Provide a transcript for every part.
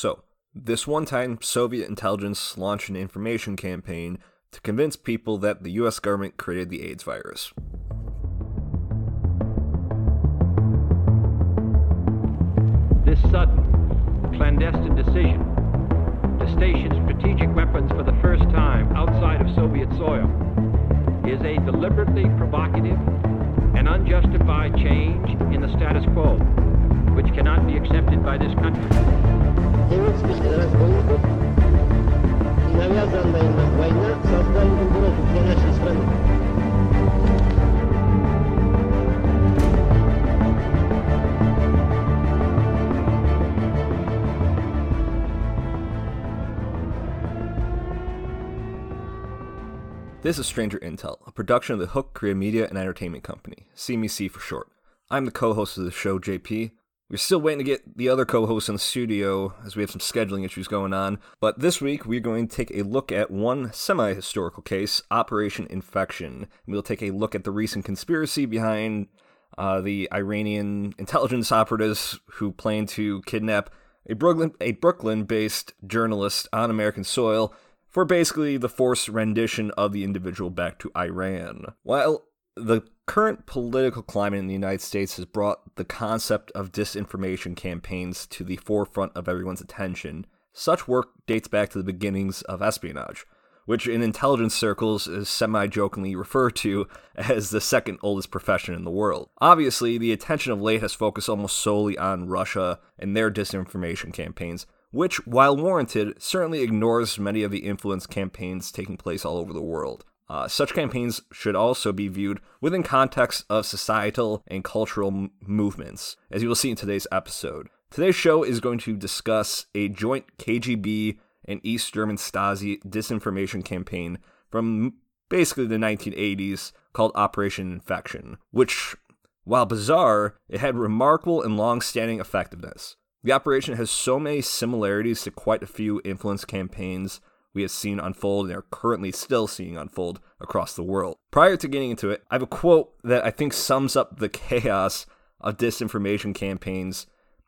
So, this one time, Soviet intelligence launched an information campaign to convince people that the US government created the AIDS virus. This sudden, clandestine decision to station strategic weapons for the first time outside of Soviet soil is a deliberately provocative and unjustified change in the status quo, which cannot be accepted by this country. This is Stranger Intel, a production of the Hook Korea Media and Entertainment Company, CMEC for short. I'm the co host of the show, JP, we're still waiting to get the other co hosts in the studio as we have some scheduling issues going on, but this week we're going to take a look at one semi historical case, Operation Infektion. We'll take a look at the recent conspiracy behind uh, the Iranian intelligence operatives who plan to kidnap a Brooklyn a Brooklyn based journalist on American soil for basically the forced rendition of the individual back to Iran. While the current political climate in the United States has brought the concept of disinformation campaigns to the forefront of everyone's attention, such work dates back to the beginnings of espionage, which in intelligence circles is semi jokingly referred to as the second oldest profession in the world. Obviously, the attention of late has focused almost solely on Russia and their disinformation campaigns, which, while warranted, certainly ignores many of the influence campaigns taking place all over the world. Uh, such campaigns should also be viewed within context of societal and cultural m- movements, as you will see in today's episode. Today's show is going to discuss a joint KGB and East German Stasi disinformation campaign from basically the 1980s called Operation Infektion, which, while bizarre, it had remarkable and long standing effectiveness. The operation has so many similarities to quite a few influence campaigns we have seen unfold and are currently still seeing unfold across the world. Prior to getting into it, I have a quote that I think sums up the chaos of disinformation campaigns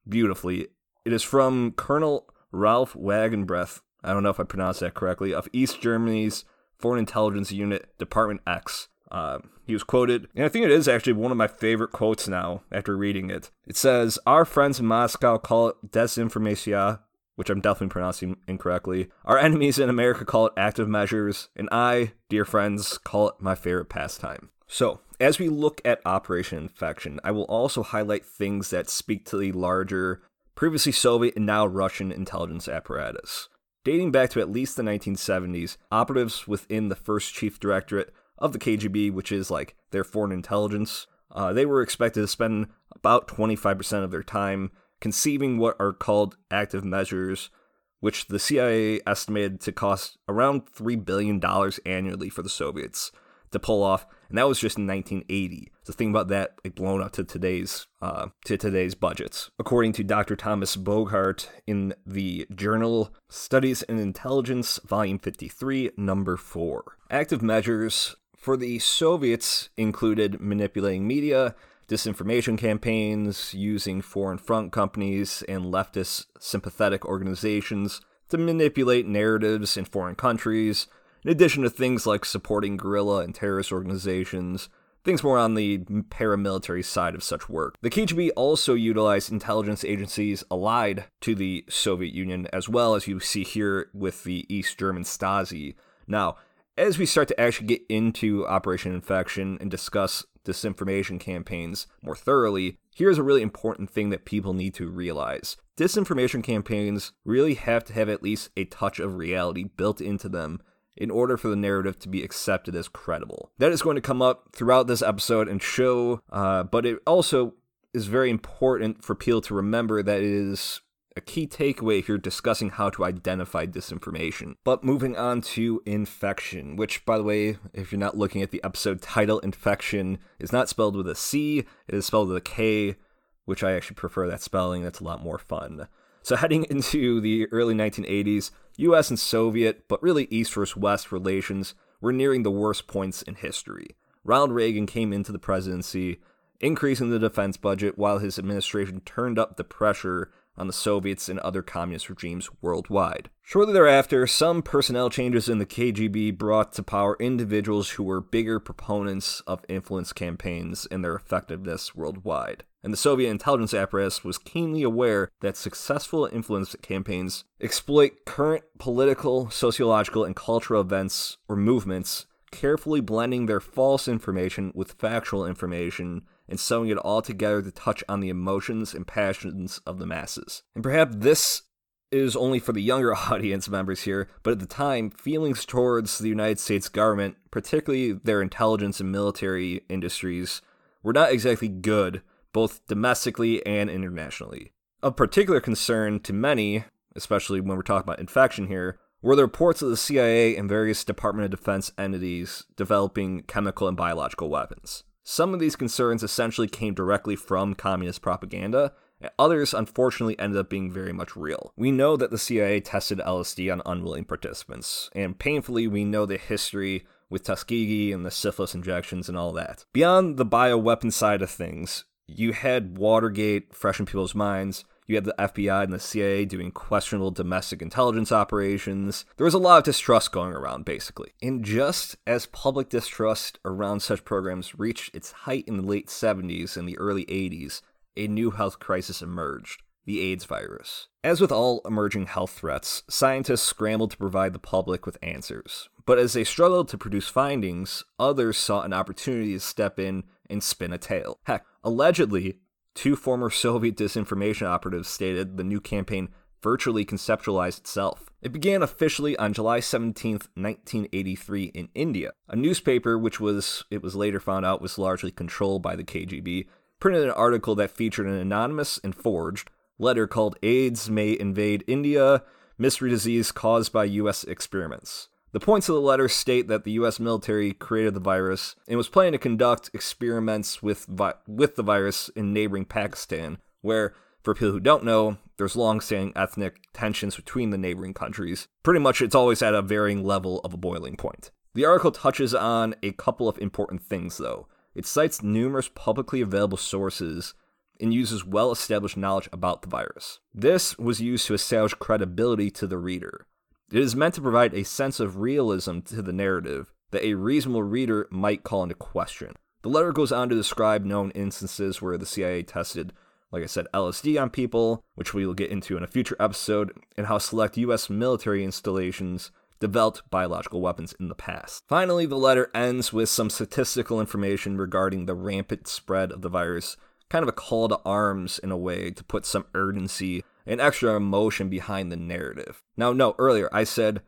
beautifully. It is from Colonel Ralph Wagenbreth, I don't know if I pronounced that correctly, of East Germany's Foreign Intelligence Unit, Department X. Uh, he was quoted, and I think it is actually one of my favorite quotes now after reading it. It says, Our friends in Moscow call it desinformatia, which I'm definitely pronouncing incorrectly. Our enemies in America call it active measures, and I, dear friends, call it my favorite pastime. So, as we look at Operation Infektion, I will also highlight things that speak to the larger, previously Soviet and now Russian intelligence apparatus. Dating back to at least the 1970s, operatives within the first chief directorate of the KGB, which is like their foreign intelligence, uh, they were expected to spend about 25% of their time conceiving what are called active measures, which the CIA estimated to cost around $3 billion annually for the Soviets to pull off, and that was just in 1980. So think about that like blown up to today's uh, to today's budgets. According to Dr. Thomas Boghardt in the journal Studies in Intelligence, Volume 53, Number 4. Active measures for the Soviets included manipulating media, disinformation campaigns, using foreign front companies and leftist sympathetic organizations to manipulate narratives in foreign countries, in addition to things like supporting guerrilla and terrorist organizations, things more on the paramilitary side of such work. The KGB also utilized intelligence agencies allied to the Soviet Union, as well as you see here with the East German Stasi. Now, as we start to actually get into Operation Infektion and discuss disinformation campaigns more thoroughly, here's a really important thing that people need to realize. Disinformation campaigns really have to have at least a touch of reality built into them in order for the narrative to be accepted as credible. That is going to come up throughout this episode and show, uh, but it also is very important for people to remember that it is a key takeaway you're discussing how to identify disinformation. But moving on to Infektion, which, by the way, if you're not looking at the episode title, Infektion is not spelled with a C, it is spelled with a K, which I actually prefer that spelling. That's a lot more fun. So, heading into the early 1980s, US and Soviet, but really East versus West relations were nearing the worst points in history. Ronald Reagan came into the presidency, increasing the defense budget while his administration turned up the pressure on the Soviets and other communist regimes worldwide. Shortly thereafter, some personnel changes in the KGB brought to power individuals who were bigger proponents of influence campaigns and their effectiveness worldwide. And the Soviet intelligence apparatus was keenly aware that successful influence campaigns exploit current political, sociological, and cultural events or movements, carefully blending their false information with factual information and sewing it all together to touch on the emotions and passions of the masses. And perhaps this is only for the younger audience members here, but at the time, feelings towards the United States government, particularly their intelligence and military industries, were not exactly good, both domestically and internationally. Of particular concern to many, especially when we're talking about Infektion here, were the reports of the CIA and various Department of Defense entities developing chemical and biological weapons. Some of these concerns essentially came directly from communist propaganda, and others unfortunately ended up being very much real. We know that the CIA tested LSD on unwilling participants, and painfully, we know the history with Tuskegee and the syphilis injections and all that. Beyond the bioweapon side of things, you had Watergate fresh in people's minds. You had the FBI and the CIA doing questionable domestic intelligence operations. There was a lot of distrust going around, basically. And just as public distrust around such programs reached its height in the late 70s and the early 80s, a new health crisis emerged the AIDS virus. As with all emerging health threats, scientists scrambled to provide the public with answers. But as they struggled to produce findings, others saw an opportunity to step in and spin a tale. Heck, allegedly, Two former Soviet disinformation operatives stated the new campaign virtually conceptualized itself. It began officially on July 17, 1983 in India. A newspaper which was it was later found out was largely controlled by the KGB printed an article that featured an anonymous and forged letter called AIDS may invade India, mystery disease caused by US experiments. The points of the letter state that the U.S. military created the virus and was planning to conduct experiments with vi- with the virus in neighboring Pakistan, where, for people who don't know, there's long-standing ethnic tensions between the neighboring countries. Pretty much, it's always at a varying level of a boiling point. The article touches on a couple of important things, though. It cites numerous publicly available sources and uses well established knowledge about the virus. This was used to establish credibility to the reader. It is meant to provide a sense of realism to the narrative that a reasonable reader might call into question. The letter goes on to describe known instances where the CIA tested, like I said, LSD on people, which we will get into in a future episode, and how select US military installations developed biological weapons in the past. Finally, the letter ends with some statistical information regarding the rampant spread of the virus, kind of a call to arms in a way to put some urgency and extra emotion behind the narrative. Now, no, earlier I said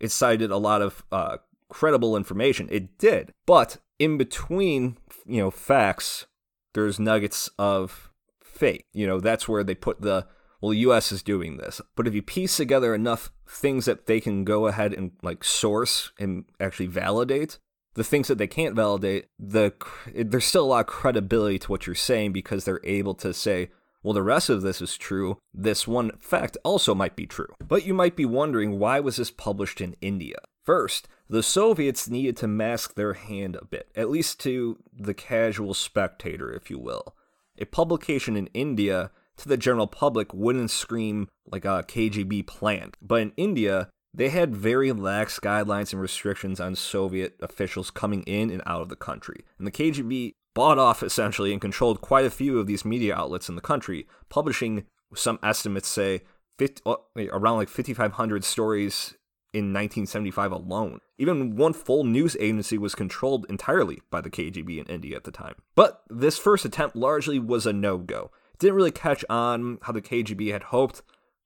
it cited a lot of uh, credible information. It did, but in between, you know, facts, there's nuggets of fake. You know, that's where they put the well, the U.S. is doing this. But if you piece together enough things that they can go ahead and like source and actually validate, the things that they can't validate, the there's still a lot of credibility to what you're saying because they're able to say, well, the rest of this is true. This one fact also might be true. But you might be wondering why was this published in India? First, the Soviets needed to mask their hand a bit, at least to the casual spectator, if you will. A publication in India to the general public wouldn't scream like a KGB plant, but in India, they had very lax guidelines and restrictions on Soviet officials coming in and out of the country. And the KGB bought off essentially and controlled quite a few of these media outlets in the country, publishing some estimates say 50, uh, around like 5,500 stories in 1975 alone. Even one full news agency was controlled entirely by the KGB in India at the time. But this first attempt largely was a no go. Didn't really catch on how the KGB had hoped,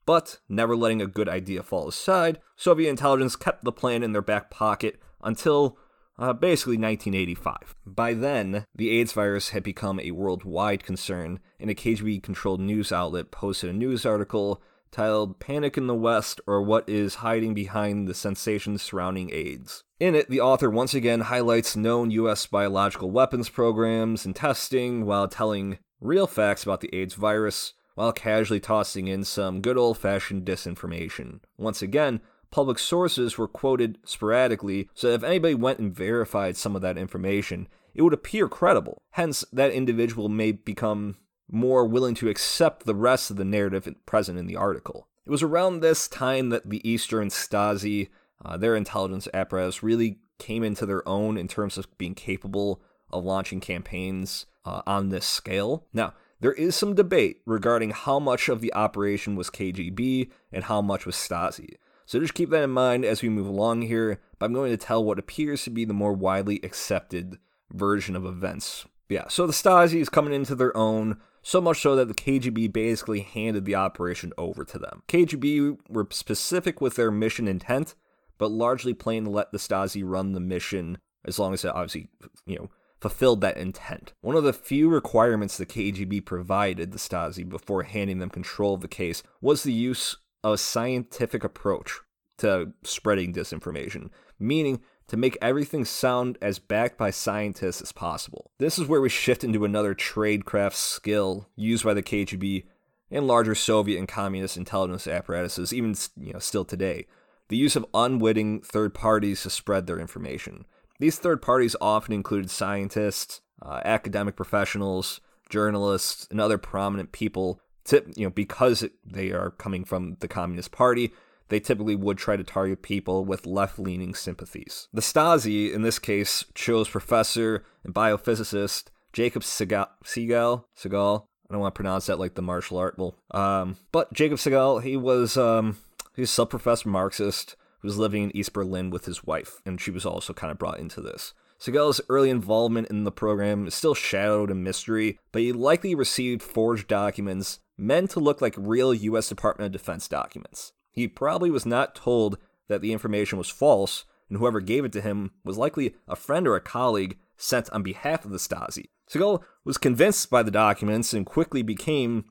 but never letting a good idea fall aside, Soviet intelligence kept the plan in their back pocket until uh, basically 1985. By then, the AIDS virus had become a worldwide concern, and a KGB controlled news outlet posted a news article titled Panic in the West or What is Hiding Behind the Sensations Surrounding AIDS. In it, the author once again highlights known U.S. biological weapons programs and testing while telling real facts about the AIDS virus, while casually tossing in some good old fashioned disinformation. Once again, public sources were quoted sporadically, so if anybody went and verified some of that information, it would appear credible. Hence, that individual may become more willing to accept the rest of the narrative present in the article. It was around this time that the Eastern Stasi, uh, their intelligence apparatus, really came into their own in terms of being capable of launching campaigns uh, on this scale. Now, there is some debate regarding how much of the operation was KGB and how much was Stasi. So just keep that in mind as we move along here, but I'm going to tell what appears to be the more widely accepted version of events. Yeah, so the Stasi is coming into their own, so much so that the KGB basically handed the operation over to them. KGB were specific with their mission intent, but largely plan to let the Stasi run the mission as long as it obviously, you know, fulfilled that intent. One of the few requirements the KGB provided the Stasi before handing them control of the case was the use a scientific approach to spreading disinformation, meaning to make everything sound as backed by scientists as possible. This is where we shift into another tradecraft skill used by the KGB and larger Soviet and communist intelligence apparatuses, even you know, still today. The use of unwitting third parties to spread their information. These third parties often included scientists, uh, academic professionals, journalists, and other prominent people. To, you know, because they are coming from the Communist Party, they typically would try to target people with left-leaning sympathies. The Stasi, in this case, chose professor and biophysicist Jacob Segal. Segal. I don't want to pronounce that like the martial art. Well, um, but Jacob Segal, he was um, he's a sub-professor Marxist who was living in East Berlin with his wife, and she was also kind of brought into this. Segal's early involvement in the program is still shadowed in mystery, but he likely received forged documents meant to look like real U.S. Department of Defense documents. He probably was not told that the information was false, and whoever gave it to him was likely a friend or a colleague sent on behalf of the Stasi. Segal was convinced by the documents and quickly became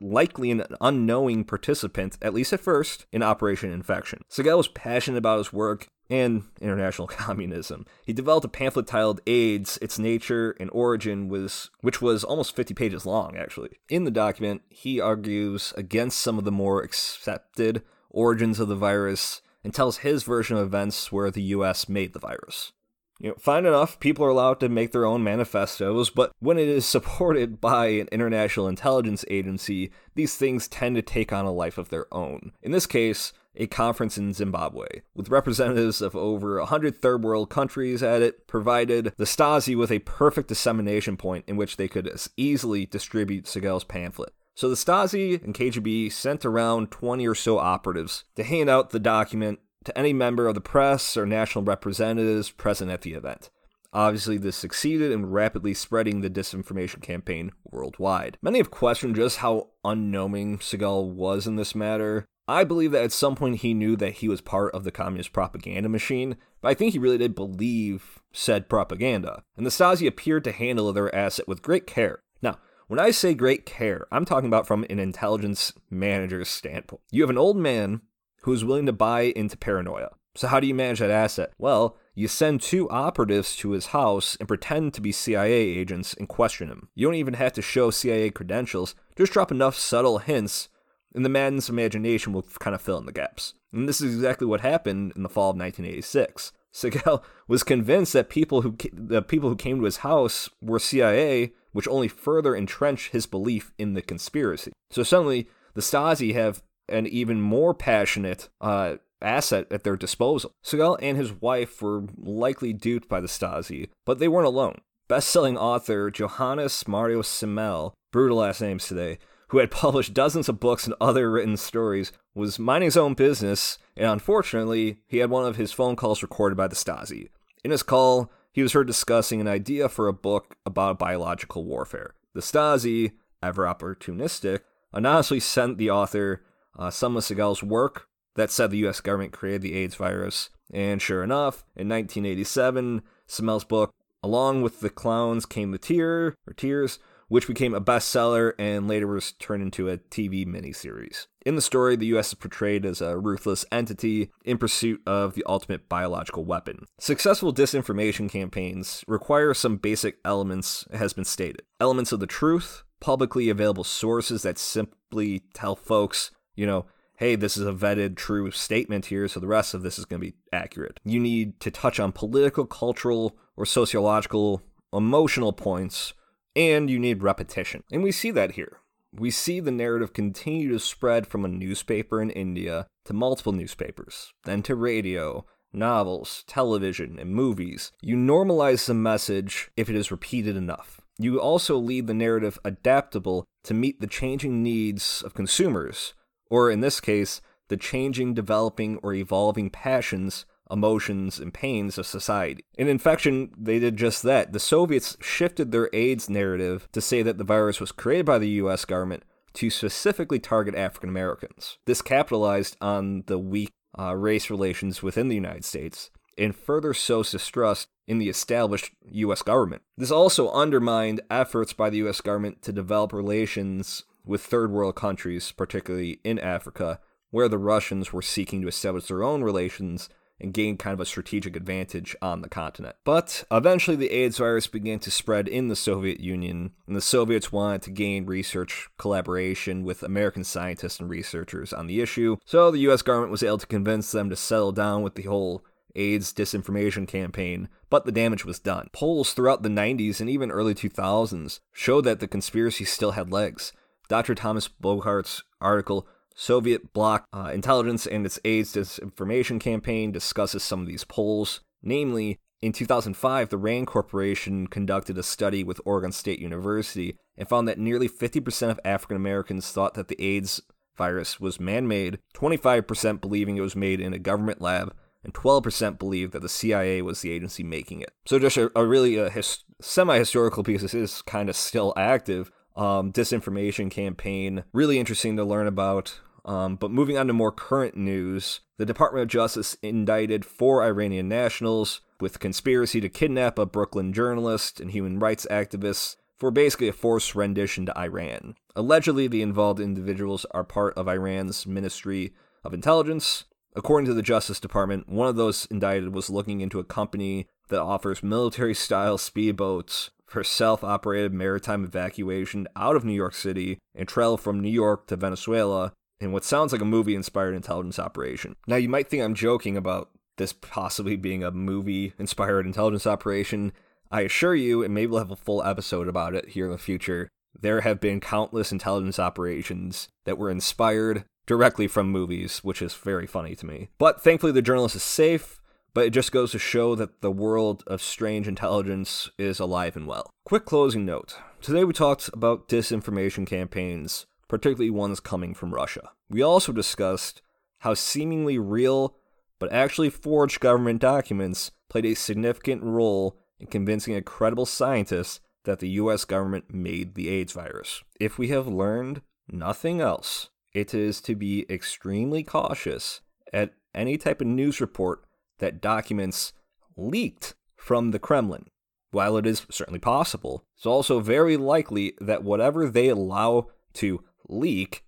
likely an unknowing participant, at least at first, in Operation Infektion. Segal was passionate about his work and international communism. He developed a pamphlet titled AIDS, Its Nature and Origin, was, which was almost 50 pages long, actually. In the document, he argues against some of the more accepted origins of the virus and tells his version of events where the US made the virus. You know, fine enough, people are allowed to make their own manifestos, but when it is supported by an international intelligence agency, these things tend to take on a life of their own. In this case, a conference in Zimbabwe, with representatives of over 100 third world countries at it, provided the Stasi with a perfect dissemination point in which they could easily distribute Segal's pamphlet. So the Stasi and KGB sent around 20 or so operatives to hand out the document to any member of the press or national representatives present at the event. Obviously, this succeeded in rapidly spreading the disinformation campaign worldwide. Many have questioned just how unknowing Segal was in this matter. I believe that at some point he knew that he was part of the communist propaganda machine, but I think he really did believe said propaganda, and the Stasi appeared to handle their asset with great care. Now, when I say great care, I'm talking about from an intelligence manager's standpoint. You have an old man who is willing to buy into paranoia. So, how do you manage that asset? Well, you send two operatives to his house and pretend to be CIA agents and question him. You don't even have to show CIA credentials, just drop enough subtle hints, and the man's imagination will kind of fill in the gaps. And this is exactly what happened in the fall of 1986. Segal was convinced that people who the people who came to his house were CIA, which only further entrenched his belief in the conspiracy. So suddenly, the Stasi have an even more passionate uh, asset at their disposal. Segal and his wife were likely duped by the Stasi, but they weren't alone. Best-selling author Johannes Mario Simmel, brutal last names today, who had published dozens of books and other written stories, was minding his own business, and unfortunately, he had one of his phone calls recorded by the Stasi. In his call, he was heard discussing an idea for a book about biological warfare. The Stasi, ever opportunistic, anonymously sent the author uh, some of Segal's work that said the US government created the AIDS virus. And sure enough, in 1987, Simmel's book, Along with the Clowns Came the Tear, or Tears, which became a bestseller and later was turned into a TV miniseries. In the story, the US is portrayed as a ruthless entity in pursuit of the ultimate biological weapon. Successful disinformation campaigns require some basic elements, has been stated. Elements of the truth, publicly available sources that simply tell folks you know, hey, this is a vetted, true statement here, so the rest of this is going to be accurate. You need to touch on political, cultural, or sociological, emotional points And you need repetition. And we see that here. We see the narrative continue to spread from a newspaper in India to multiple newspapers, then to radio, novels, television, and movies. You normalize the message if it is repeated enough. You also leave the narrative adaptable to meet the changing needs of consumers, or in this case, the changing, developing, or evolving passions, emotions, and pains of society. In Infektion, they did just that. The Soviets shifted their AIDS narrative to say that the virus was created by the US government to specifically target African Americans. This capitalized on the weak uh, race relations within the United States and further sows distrust in the established U.S. government. This also undermined efforts by the U.S. government to develop relations with third world countries, particularly in Africa, where the Russians were seeking to establish their own relations and gain kind of a strategic advantage on the continent. But eventually, the AIDS virus began to spread in the Soviet Union, and the Soviets wanted to gain research collaboration with American scientists and researchers on the issue. So the US government was able to convince them to settle down with the whole AIDS disinformation campaign, but the damage was done. Polls throughout the 90s and even early 2000s showed that the conspiracy still had legs. Dr. Thomas Boghardt's article Soviet bloc uh, intelligence and its AIDS disinformation campaign discusses some of these polls. Namely, in 2005, the RAND Corporation conducted a study with Oregon State University and found that nearly 50% of African Americans thought that the AIDS virus was man made, 25% believing it was made in a government lab, and 12% believed that the CIA was the agency making it. So, just a, a really a his, semi historical piece. This is kind of still active. Um, disinformation campaign, really interesting to learn about. Um, but moving on to more current news, the Department of Justice indicted four Iranian nationals with conspiracy to kidnap a Brooklyn journalist and human rights activist for basically a forced rendition to Iran. Allegedly, the involved individuals are part of Iran's Ministry of Intelligence. According to the Justice Department, one of those indicted was looking into a company that offers military style speedboats for self operated maritime evacuation out of New York City and travel from New York to Venezuela in what sounds like a movie inspired intelligence operation. Now, you might think I'm joking about this possibly being a movie inspired intelligence operation. I assure you, and maybe we'll have a full episode about it here in the future, there have been countless intelligence operations that were inspired directly from movies, which is very funny to me. But thankfully, the journalist is safe, but it just goes to show that the world of strange intelligence is alive and well. Quick closing note. Today we talked about disinformation campaigns particularly ones coming from Russia. We also discussed how seemingly real but actually forged government documents played a significant role in convincing a credible scientist that the US government made the AIDS virus. If we have learned nothing else, it is to be extremely cautious at any type of news report that documents leaked from the Kremlin. While it is certainly possible, it's also very likely that whatever they allow to leak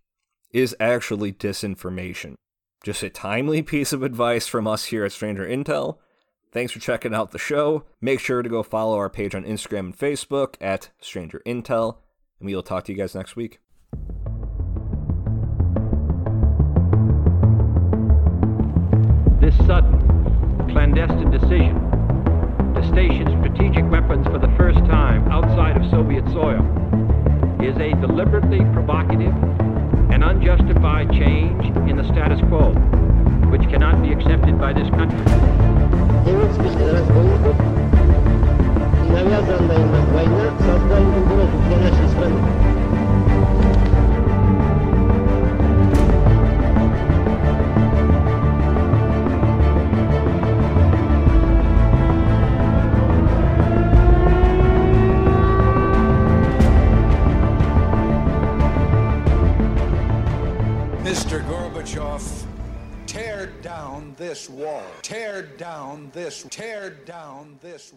is actually disinformation. Just a timely piece of advice from us here at Stranger Intel. Thanks for checking out the show. Make sure to go follow our page on Instagram and Facebook at Stranger Intel, and we will talk to you guys next week. This sudden, clandestine decision to station strategic weapons for the first time outside of Soviet soil is a deliberately provocative and unjustified change in the status quo, which cannot be accepted by this country. Tear down this